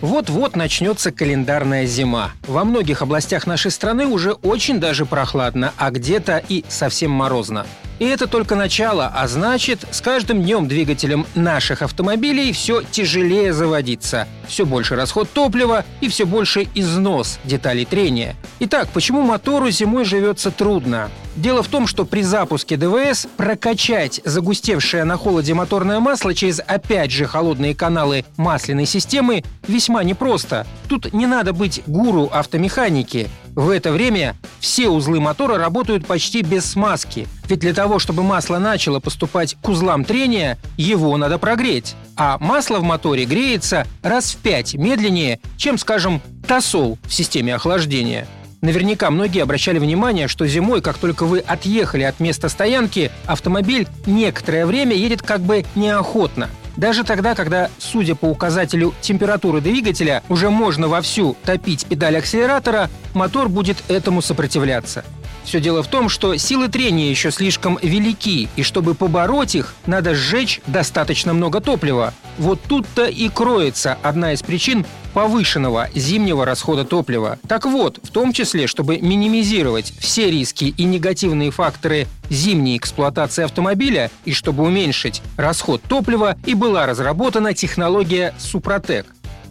Вот-вот начнется календарная зима. Во многих областях нашей страны уже очень даже прохладно, а где-то и совсем морозно. И это только начало, а значит, с каждым днем двигателем наших автомобилей все тяжелее заводиться. Все больше расход топлива и все больше износ деталей трения. Итак, почему мотору зимой живется трудно? Дело в том, что при запуске ДВС прокачать загустевшее на холоде моторное масло через опять же холодные каналы масляной системы весьма непросто. Тут не надо быть гуру автомеханики. В это время все узлы мотора работают почти без смазки. Ведь для того, чтобы масло начало поступать к узлам трения, его надо прогреть. А масло в моторе греется раз в пять медленнее, чем, скажем, тосол в системе охлаждения. Наверняка многие обращали внимание, что зимой, как только вы отъехали от места стоянки, автомобиль некоторое время едет как бы неохотно. Даже тогда, когда, судя по указателю температуры двигателя, уже можно вовсю топить педаль акселератора, мотор будет этому сопротивляться. Все дело в том, что силы трения еще слишком велики, и чтобы побороть их, надо сжечь достаточно много топлива. Вот тут-то и кроется одна из причин повышенного зимнего расхода топлива. Так вот, в том числе, чтобы минимизировать все риски и негативные факторы зимней эксплуатации автомобиля и чтобы уменьшить расход топлива, и была разработана технология Супротек.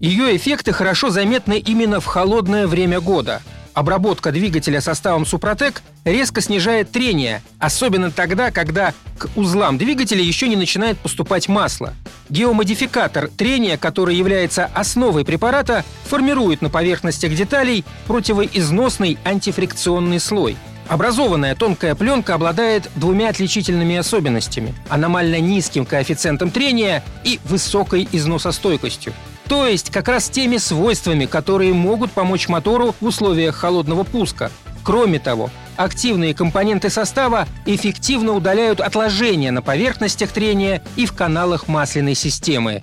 Ее эффекты хорошо заметны именно в холодное время года. Обработка двигателя составом Супротек резко снижает трение, особенно тогда, когда к узлам двигателя еще не начинает поступать масло. Геомодификатор трения, который является основой препарата, формирует на поверхностях деталей противоизносный антифрикционный слой. Образованная тонкая пленка обладает двумя отличительными особенностями – аномально низким коэффициентом трения и высокой износостойкостью. То есть как раз теми свойствами, которые могут помочь мотору в условиях холодного пуска. Кроме того, активные компоненты состава эффективно удаляют отложения на поверхностях трения и в каналах масляной системы.